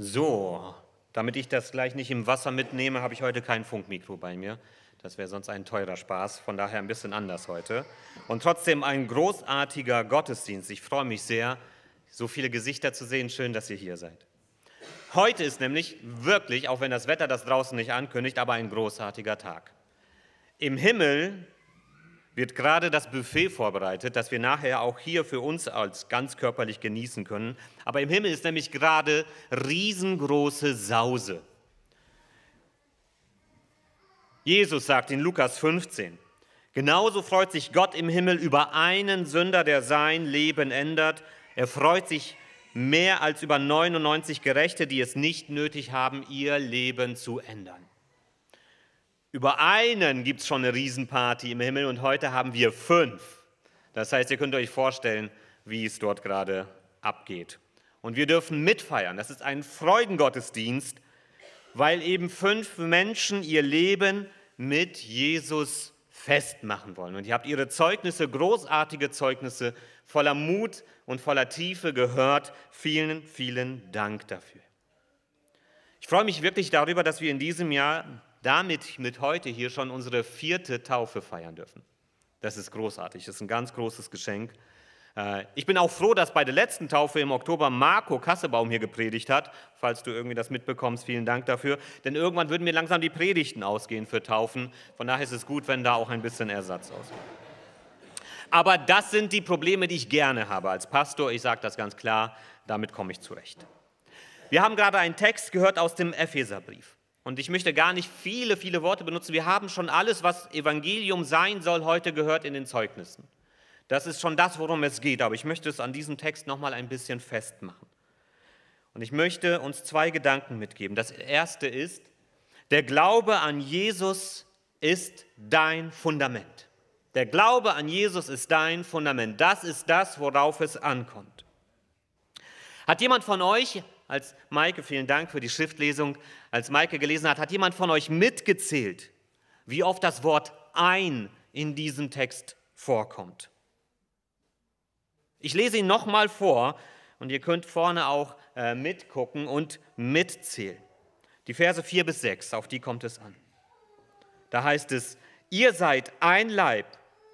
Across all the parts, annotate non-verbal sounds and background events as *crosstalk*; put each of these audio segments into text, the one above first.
So, damit ich das gleich nicht im Wasser mitnehme, habe ich heute kein Funkmikro bei mir. Das wäre sonst ein teurer Spaß, von daher ein bisschen anders heute. Und trotzdem ein großartiger Gottesdienst. Ich freue mich sehr, so viele Gesichter zu sehen. Schön, dass ihr hier seid. Heute ist nämlich wirklich, auch wenn das Wetter das draußen nicht ankündigt, aber ein großartiger Tag. Im Himmel wird gerade das Buffet vorbereitet, das wir nachher auch hier für uns als ganz körperlich genießen können. Aber im Himmel ist nämlich gerade riesengroße Sause. Jesus sagt in Lukas 15, genauso freut sich Gott im Himmel über einen Sünder, der sein Leben ändert. Er freut sich mehr als über 99 Gerechte, die es nicht nötig haben, ihr Leben zu ändern. Über einen gibt es schon eine Riesenparty im Himmel und heute haben wir fünf. Das heißt, ihr könnt euch vorstellen, wie es dort gerade abgeht. Und wir dürfen mitfeiern. Das ist ein Freudengottesdienst, weil eben fünf Menschen ihr Leben mit Jesus festmachen wollen. Und ihr habt ihre Zeugnisse, großartige Zeugnisse, voller Mut und voller Tiefe gehört. Vielen, vielen Dank dafür. Ich freue mich wirklich darüber, dass wir in diesem Jahr damit mit heute hier schon unsere vierte Taufe feiern dürfen. Das ist großartig, das ist ein ganz großes Geschenk. Äh, ich bin auch froh, dass bei der letzten Taufe im Oktober Marco Kassebaum hier gepredigt hat. Falls du irgendwie das mitbekommst, vielen Dank dafür. Denn irgendwann würden mir langsam die Predigten ausgehen für Taufen. Von daher ist es gut, wenn da auch ein bisschen Ersatz ausgeht. Aber das sind die Probleme, die ich gerne habe als Pastor. Ich sage das ganz klar, damit komme ich zurecht. Wir haben gerade einen Text gehört aus dem Epheserbrief. Und ich möchte gar nicht viele, viele Worte benutzen. Wir haben schon alles, was Evangelium sein soll, heute gehört in den Zeugnissen. Das ist schon das, worum es geht. Aber ich möchte es an diesem Text nochmal ein bisschen festmachen. Und ich möchte uns zwei Gedanken mitgeben. Das erste ist, der Glaube an Jesus ist dein Fundament. Der Glaube an Jesus ist dein Fundament. Das ist das, worauf es ankommt. Hat jemand von euch als Maike, vielen Dank für die Schriftlesung, als Maike gelesen hat, hat jemand von euch mitgezählt, wie oft das Wort ein in diesem Text vorkommt. Ich lese ihn nochmal vor und ihr könnt vorne auch äh, mitgucken und mitzählen. Die Verse 4 bis 6, auf die kommt es an. Da heißt es, ihr seid ein Leib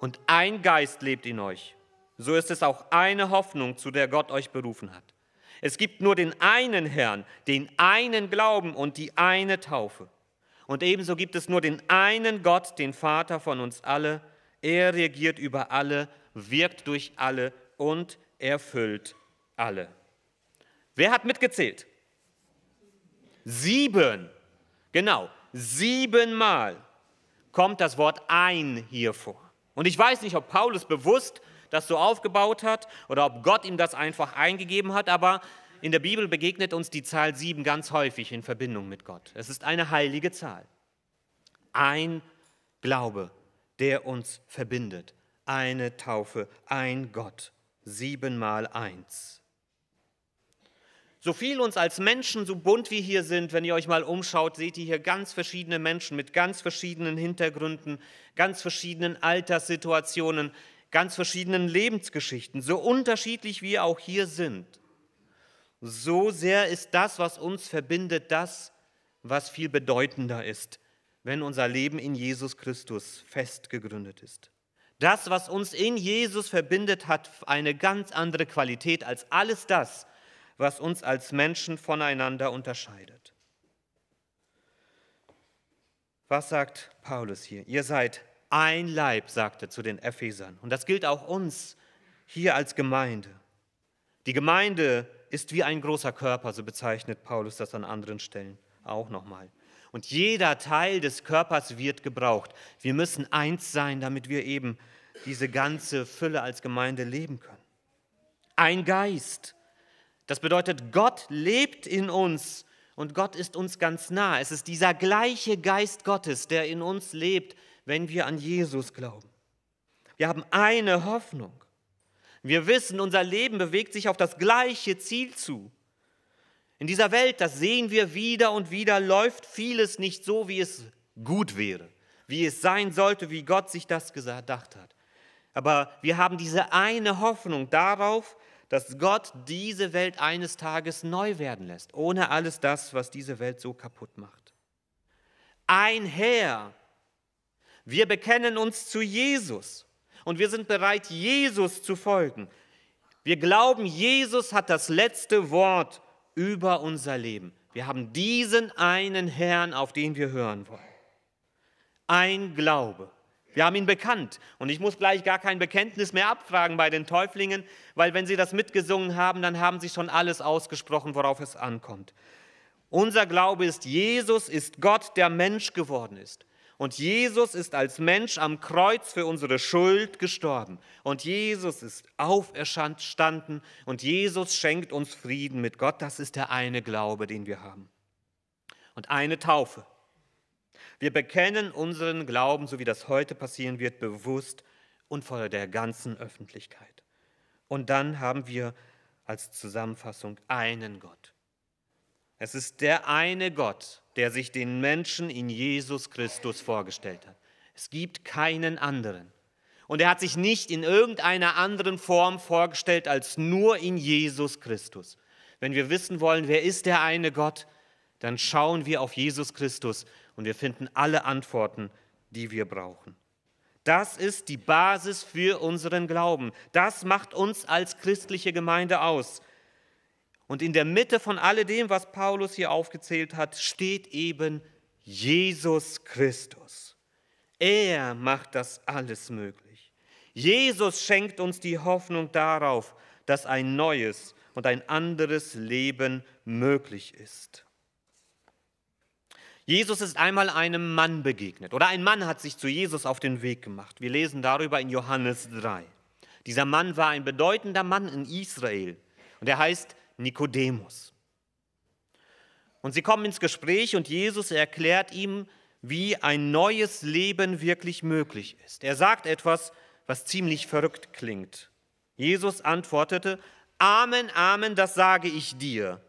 und ein Geist lebt in euch. So ist es auch eine Hoffnung, zu der Gott euch berufen hat. Es gibt nur den einen Herrn, den einen Glauben und die eine Taufe. Und ebenso gibt es nur den einen Gott, den Vater von uns alle. Er regiert über alle, wirkt durch alle und erfüllt alle. Wer hat mitgezählt? Sieben. Genau, siebenmal kommt das Wort ein hier vor. Und ich weiß nicht, ob Paulus bewusst das so aufgebaut hat oder ob Gott ihm das einfach eingegeben hat, aber in der Bibel begegnet uns die Zahl sieben ganz häufig in Verbindung mit Gott. Es ist eine heilige Zahl. Ein Glaube, der uns verbindet. Eine Taufe, ein Gott. Siebenmal eins. So viel uns als Menschen, so bunt wie hier sind, wenn ihr euch mal umschaut, seht ihr hier ganz verschiedene Menschen mit ganz verschiedenen Hintergründen, ganz verschiedenen Alterssituationen, ganz verschiedenen Lebensgeschichten, so unterschiedlich wir auch hier sind. So sehr ist das, was uns verbindet, das, was viel bedeutender ist, wenn unser Leben in Jesus Christus fest gegründet ist. Das, was uns in Jesus verbindet, hat eine ganz andere Qualität als alles das, was uns als Menschen voneinander unterscheidet. Was sagt Paulus hier? Ihr seid ein Leib, sagte zu den Ephesern. Und das gilt auch uns hier als Gemeinde. Die Gemeinde ist wie ein großer Körper, so bezeichnet Paulus das an anderen Stellen auch nochmal. Und jeder Teil des Körpers wird gebraucht. Wir müssen eins sein, damit wir eben diese ganze Fülle als Gemeinde leben können. Ein Geist. Das bedeutet, Gott lebt in uns und Gott ist uns ganz nah. Es ist dieser gleiche Geist Gottes, der in uns lebt, wenn wir an Jesus glauben. Wir haben eine Hoffnung. Wir wissen, unser Leben bewegt sich auf das gleiche Ziel zu. In dieser Welt, das sehen wir wieder und wieder, läuft vieles nicht so, wie es gut wäre, wie es sein sollte, wie Gott sich das gedacht hat. Aber wir haben diese eine Hoffnung darauf, dass Gott diese Welt eines Tages neu werden lässt, ohne alles das, was diese Welt so kaputt macht. Ein Herr. Wir bekennen uns zu Jesus und wir sind bereit, Jesus zu folgen. Wir glauben, Jesus hat das letzte Wort über unser Leben. Wir haben diesen einen Herrn, auf den wir hören wollen. Ein Glaube. Wir haben ihn bekannt. Und ich muss gleich gar kein Bekenntnis mehr abfragen bei den Täuflingen, weil wenn sie das mitgesungen haben, dann haben sie schon alles ausgesprochen, worauf es ankommt. Unser Glaube ist, Jesus ist Gott, der Mensch geworden ist. Und Jesus ist als Mensch am Kreuz für unsere Schuld gestorben. Und Jesus ist auferstanden und Jesus schenkt uns Frieden mit Gott. Das ist der eine Glaube, den wir haben. Und eine Taufe. Wir bekennen unseren Glauben, so wie das heute passieren wird, bewusst und vor der ganzen Öffentlichkeit. Und dann haben wir als Zusammenfassung einen Gott. Es ist der eine Gott, der sich den Menschen in Jesus Christus vorgestellt hat. Es gibt keinen anderen. Und er hat sich nicht in irgendeiner anderen Form vorgestellt als nur in Jesus Christus. Wenn wir wissen wollen, wer ist der eine Gott, dann schauen wir auf Jesus Christus und wir finden alle Antworten, die wir brauchen. Das ist die Basis für unseren Glauben. Das macht uns als christliche Gemeinde aus. Und in der Mitte von alledem, was Paulus hier aufgezählt hat, steht eben Jesus Christus. Er macht das alles möglich. Jesus schenkt uns die Hoffnung darauf, dass ein neues und ein anderes Leben möglich ist. Jesus ist einmal einem Mann begegnet oder ein Mann hat sich zu Jesus auf den Weg gemacht. Wir lesen darüber in Johannes 3. Dieser Mann war ein bedeutender Mann in Israel und er heißt Nikodemus. Und sie kommen ins Gespräch und Jesus erklärt ihm, wie ein neues Leben wirklich möglich ist. Er sagt etwas, was ziemlich verrückt klingt. Jesus antwortete, Amen, Amen, das sage ich dir.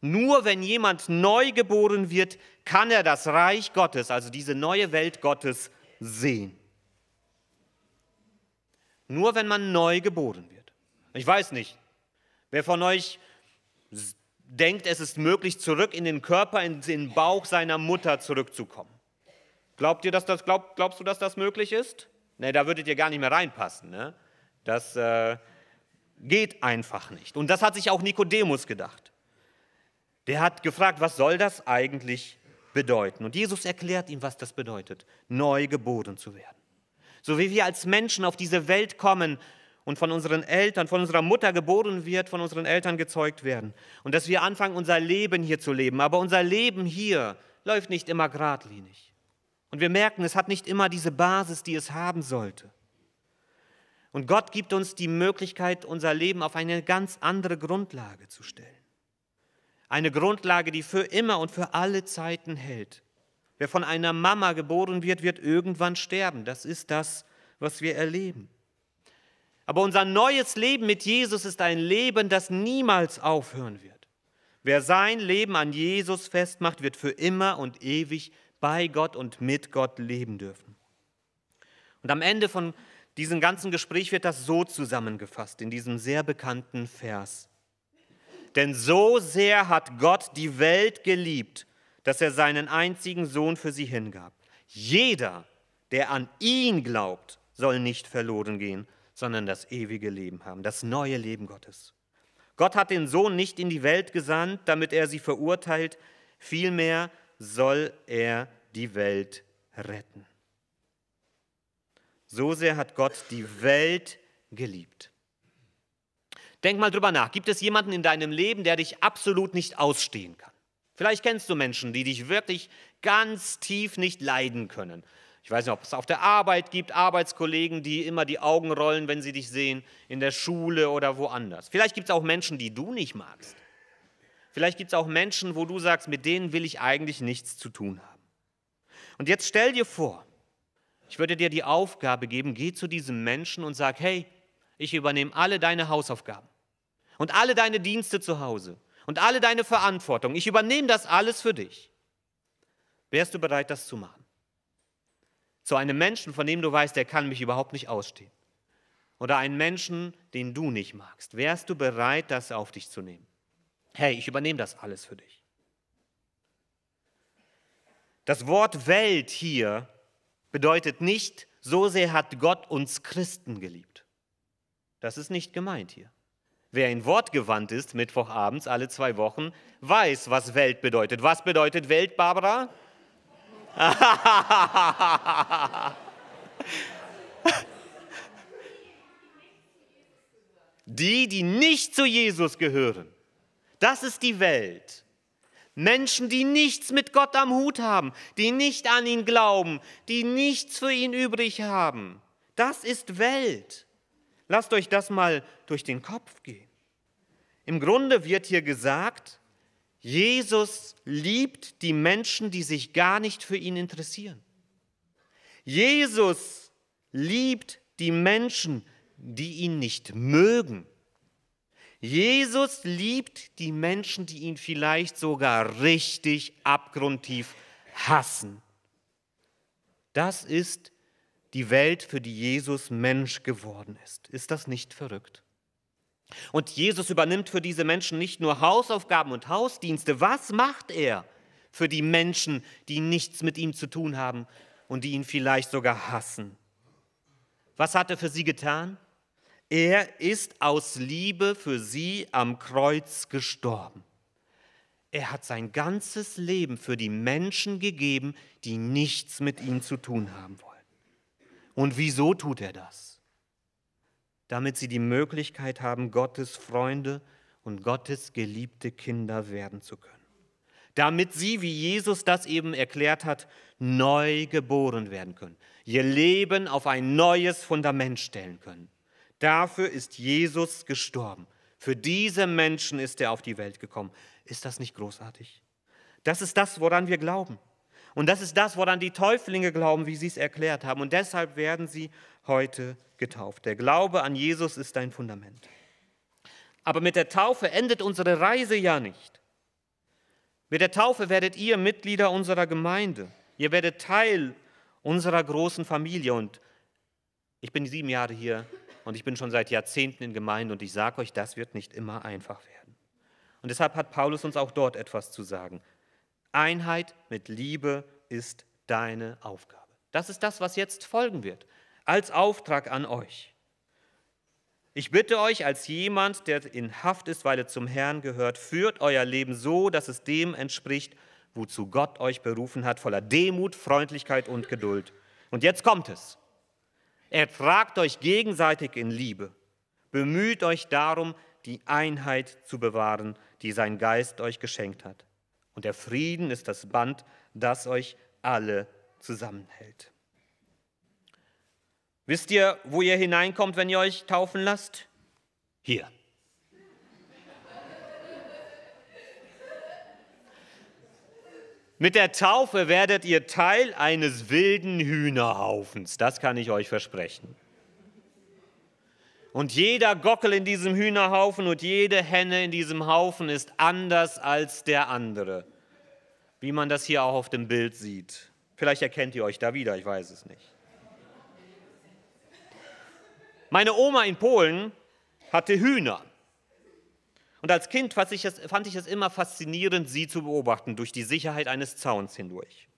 Nur wenn jemand neu geboren wird, kann er das Reich Gottes, also diese neue Welt Gottes, sehen. Nur wenn man neu geboren wird. Ich weiß nicht, wer von euch denkt, es ist möglich, zurück in den Körper, in den Bauch seiner Mutter zurückzukommen. Glaubt ihr, dass das, glaub, glaubst du, dass das möglich ist? Ne, da würdet ihr gar nicht mehr reinpassen. Ne? Das äh, geht einfach nicht. Und das hat sich auch Nikodemus gedacht der hat gefragt, was soll das eigentlich bedeuten? Und Jesus erklärt ihm, was das bedeutet, neu geboren zu werden. So wie wir als Menschen auf diese Welt kommen und von unseren Eltern, von unserer Mutter geboren wird, von unseren Eltern gezeugt werden. Und dass wir anfangen, unser Leben hier zu leben. Aber unser Leben hier läuft nicht immer geradlinig. Und wir merken, es hat nicht immer diese Basis, die es haben sollte. Und Gott gibt uns die Möglichkeit, unser Leben auf eine ganz andere Grundlage zu stellen. Eine Grundlage, die für immer und für alle Zeiten hält. Wer von einer Mama geboren wird, wird irgendwann sterben. Das ist das, was wir erleben. Aber unser neues Leben mit Jesus ist ein Leben, das niemals aufhören wird. Wer sein Leben an Jesus festmacht, wird für immer und ewig bei Gott und mit Gott leben dürfen. Und am Ende von diesem ganzen Gespräch wird das so zusammengefasst in diesem sehr bekannten Vers. Denn so sehr hat Gott die Welt geliebt, dass er seinen einzigen Sohn für sie hingab. Jeder, der an ihn glaubt, soll nicht verloren gehen, sondern das ewige Leben haben, das neue Leben Gottes. Gott hat den Sohn nicht in die Welt gesandt, damit er sie verurteilt, vielmehr soll er die Welt retten. So sehr hat Gott die Welt geliebt. Denk mal drüber nach. Gibt es jemanden in deinem Leben, der dich absolut nicht ausstehen kann? Vielleicht kennst du Menschen, die dich wirklich ganz tief nicht leiden können. Ich weiß nicht, ob es auf der Arbeit gibt, Arbeitskollegen, die immer die Augen rollen, wenn sie dich sehen, in der Schule oder woanders. Vielleicht gibt es auch Menschen, die du nicht magst. Vielleicht gibt es auch Menschen, wo du sagst, mit denen will ich eigentlich nichts zu tun haben. Und jetzt stell dir vor, ich würde dir die Aufgabe geben, geh zu diesem Menschen und sag, hey, ich übernehme alle deine Hausaufgaben und alle deine Dienste zu Hause und alle deine Verantwortung. Ich übernehme das alles für dich. Wärst du bereit, das zu machen? Zu einem Menschen, von dem du weißt, der kann mich überhaupt nicht ausstehen. oder einen Menschen, den du nicht magst, wärst du bereit, das auf dich zu nehmen? Hey, ich übernehme das alles für dich. Das Wort Welt hier bedeutet nicht, so sehr hat Gott uns Christen geliebt. Das ist nicht gemeint hier. Wer in Wort gewandt ist, Mittwochabends alle zwei Wochen, weiß, was Welt bedeutet. Was bedeutet Welt, Barbara? *laughs* die, die nicht zu Jesus gehören. Das ist die Welt. Menschen, die nichts mit Gott am Hut haben, die nicht an ihn glauben, die nichts für ihn übrig haben. Das ist Welt. Lasst euch das mal durch den Kopf gehen. Im Grunde wird hier gesagt, Jesus liebt die Menschen, die sich gar nicht für ihn interessieren. Jesus liebt die Menschen, die ihn nicht mögen. Jesus liebt die Menschen, die ihn vielleicht sogar richtig abgrundtief hassen. Das ist die Welt, für die Jesus Mensch geworden ist. Ist das nicht verrückt? Und Jesus übernimmt für diese Menschen nicht nur Hausaufgaben und Hausdienste. Was macht er für die Menschen, die nichts mit ihm zu tun haben und die ihn vielleicht sogar hassen? Was hat er für sie getan? Er ist aus Liebe für sie am Kreuz gestorben. Er hat sein ganzes Leben für die Menschen gegeben, die nichts mit ihm zu tun haben wollen. Und wieso tut er das? Damit sie die Möglichkeit haben, Gottes Freunde und Gottes geliebte Kinder werden zu können. Damit sie, wie Jesus das eben erklärt hat, neu geboren werden können. Ihr Leben auf ein neues Fundament stellen können. Dafür ist Jesus gestorben. Für diese Menschen ist er auf die Welt gekommen. Ist das nicht großartig? Das ist das, woran wir glauben. Und das ist das, woran die Täuflinge glauben, wie sie es erklärt haben. Und deshalb werden sie heute getauft. Der Glaube an Jesus ist ein Fundament. Aber mit der Taufe endet unsere Reise ja nicht. Mit der Taufe werdet ihr Mitglieder unserer Gemeinde. Ihr werdet Teil unserer großen Familie. Und ich bin sieben Jahre hier und ich bin schon seit Jahrzehnten in Gemeinde und ich sage euch, das wird nicht immer einfach werden. Und deshalb hat Paulus uns auch dort etwas zu sagen. Einheit mit Liebe ist deine Aufgabe. Das ist das, was jetzt folgen wird, als Auftrag an euch. Ich bitte euch als jemand, der in Haft ist, weil er zum Herrn gehört, führt euer Leben so, dass es dem entspricht, wozu Gott euch berufen hat, voller Demut, Freundlichkeit und Geduld. Und jetzt kommt es. Ertragt euch gegenseitig in Liebe. Bemüht euch darum, die Einheit zu bewahren, die sein Geist euch geschenkt hat. Und der Frieden ist das Band, das euch alle zusammenhält. Wisst ihr, wo ihr hineinkommt, wenn ihr euch taufen lasst? Hier. Mit der Taufe werdet ihr Teil eines wilden Hühnerhaufens, das kann ich euch versprechen. Und jeder Gockel in diesem Hühnerhaufen und jede Henne in diesem Haufen ist anders als der andere, wie man das hier auch auf dem Bild sieht. Vielleicht erkennt ihr euch da wieder, ich weiß es nicht. Meine Oma in Polen hatte Hühner. Und als Kind fand ich, es, immer faszinierend, sie zu beobachten durch die Sicherheit eines Zauns hindurch.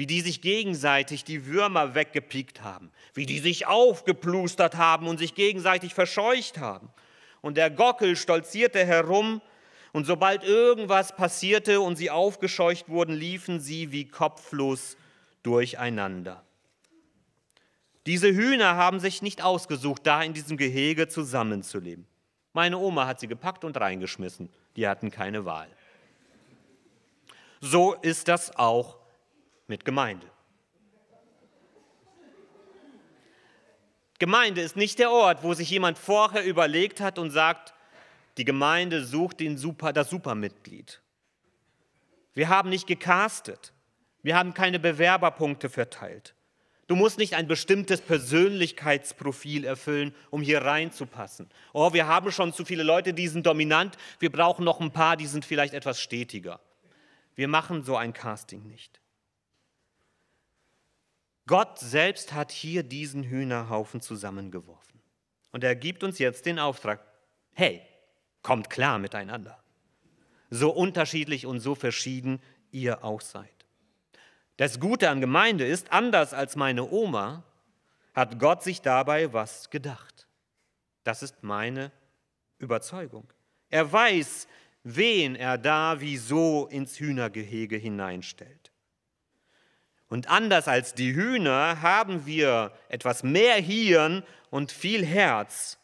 Wie die sich gegenseitig die Würmer weggepiekt haben, wie die sich aufgeplustert haben und sich gegenseitig verscheucht haben. Und der Gockel stolzierte herum und sobald irgendwas passierte und sie aufgescheucht wurden, liefen sie wie kopflos durcheinander. Diese Hühner haben sich nicht ausgesucht, da in diesem Gehege zusammenzuleben. Meine Oma hat sie gepackt und reingeschmissen. Die hatten keine Wahl. So ist das auch mit Gemeinde. Gemeinde ist nicht der Ort, wo sich jemand vorher überlegt hat und sagt, die Gemeinde sucht den Super, das Supermitglied. Wir haben nicht gecastet. Wir haben keine Bewerberpunkte verteilt. Du musst nicht ein bestimmtes Persönlichkeitsprofil erfüllen, um hier reinzupassen. Oh, wir haben schon zu viele Leute, die sind dominant. Wir brauchen noch ein paar, die sind vielleicht etwas stetiger. Wir machen so ein Casting nicht. Gott selbst hat hier diesen Hühnerhaufen zusammengeworfen. Und er gibt uns jetzt den Auftrag, hey, kommt klar miteinander. So unterschiedlich und so verschieden ihr auch seid. Das Gute an Gemeinde ist, anders als meine Oma, hat Gott sich dabei was gedacht. Das ist meine Überzeugung. Er weiß, wen er da wieso ins Hühnergehege hineinstellt. Und anders als die Hühner haben wir etwas mehr Hirn und viel Herz,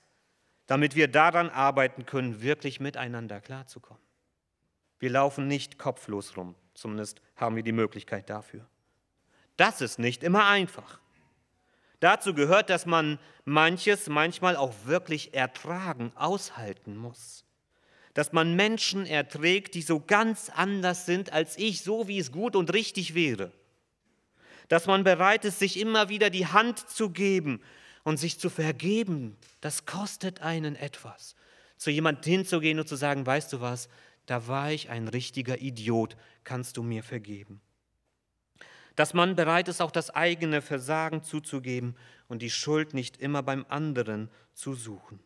damit wir daran arbeiten können, wirklich miteinander klarzukommen. Wir laufen nicht kopflos rum, zumindest haben wir die Möglichkeit dafür. Das ist nicht immer einfach. Dazu gehört, dass man manches manchmal auch wirklich ertragen, aushalten muss. Dass man Menschen erträgt, die so ganz anders sind als ich, so wie es gut und richtig wäre. Dass man bereit ist, sich immer wieder die Hand zu geben und sich zu vergeben, das kostet einen etwas. Zu jemandem hinzugehen und zu sagen, weißt du was, da war ich ein richtiger Idiot, kannst du mir vergeben dass man bereit ist, auch das eigene Versagen zuzugeben und die Schuld nicht immer beim anderen zu suchen.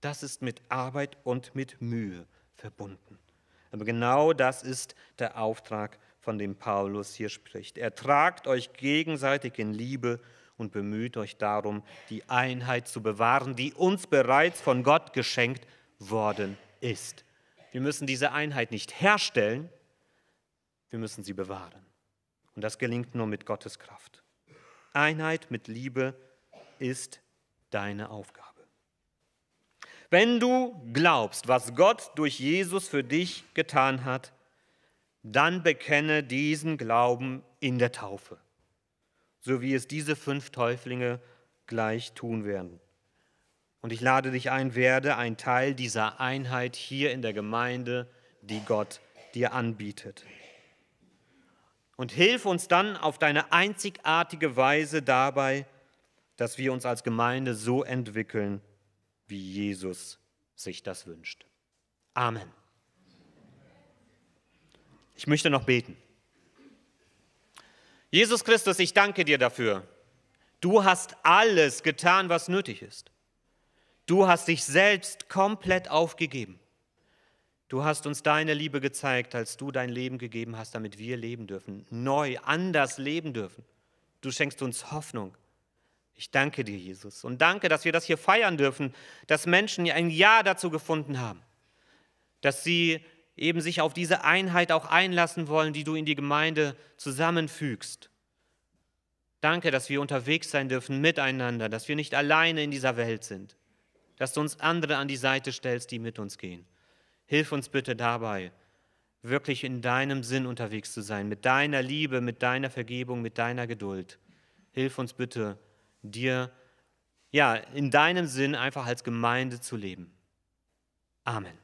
Das ist mit Arbeit und mit Mühe verbunden. Aber genau das ist der Auftrag, von dem Paulus hier spricht. Ertragt euch gegenseitig in Liebe und bemüht euch darum, die Einheit zu bewahren, die uns bereits von Gott geschenkt worden ist. Wir müssen diese Einheit nicht herstellen, wir müssen sie bewahren. Und das gelingt nur mit Gottes Kraft. Einheit mit Liebe ist deine Aufgabe. Wenn du glaubst, was Gott durch Jesus für dich getan hat, dann bekenne diesen Glauben in der Taufe, so wie es diese fünf Täuflinge gleich tun werden. Und ich lade dich ein, werde ein Teil dieser Einheit hier in der Gemeinde, die Gott dir anbietet und hilf uns dann auf deine einzigartige Weise dabei, dass wir uns als Gemeinde so entwickeln, wie Jesus sich das wünscht. Amen. Ich möchte noch beten. Jesus Christus, ich danke dir dafür. Du hast alles getan, was nötig ist. Du hast dich selbst komplett aufgegeben. Du hast uns deine Liebe gezeigt, als du dein Leben gegeben hast, damit wir leben dürfen, neu, anders leben dürfen. Du schenkst uns Hoffnung. Ich danke dir, Jesus, und danke, dass wir das hier feiern dürfen, dass Menschen ein Ja dazu gefunden haben, dass sie eben sich auf diese Einheit auch einlassen wollen, die du in die Gemeinde zusammenfügst. Danke, dass wir unterwegs sein dürfen miteinander, dass wir nicht alleine in dieser Welt sind, dass du uns andere an die Seite stellst, die mit uns gehen. Hilf uns bitte dabei, wirklich in deinem Sinn unterwegs zu sein, mit deiner Liebe, mit deiner Vergebung, mit deiner Geduld. Hilf uns bitte, dir ja in deinem Sinn einfach als Gemeinde zu leben. Amen.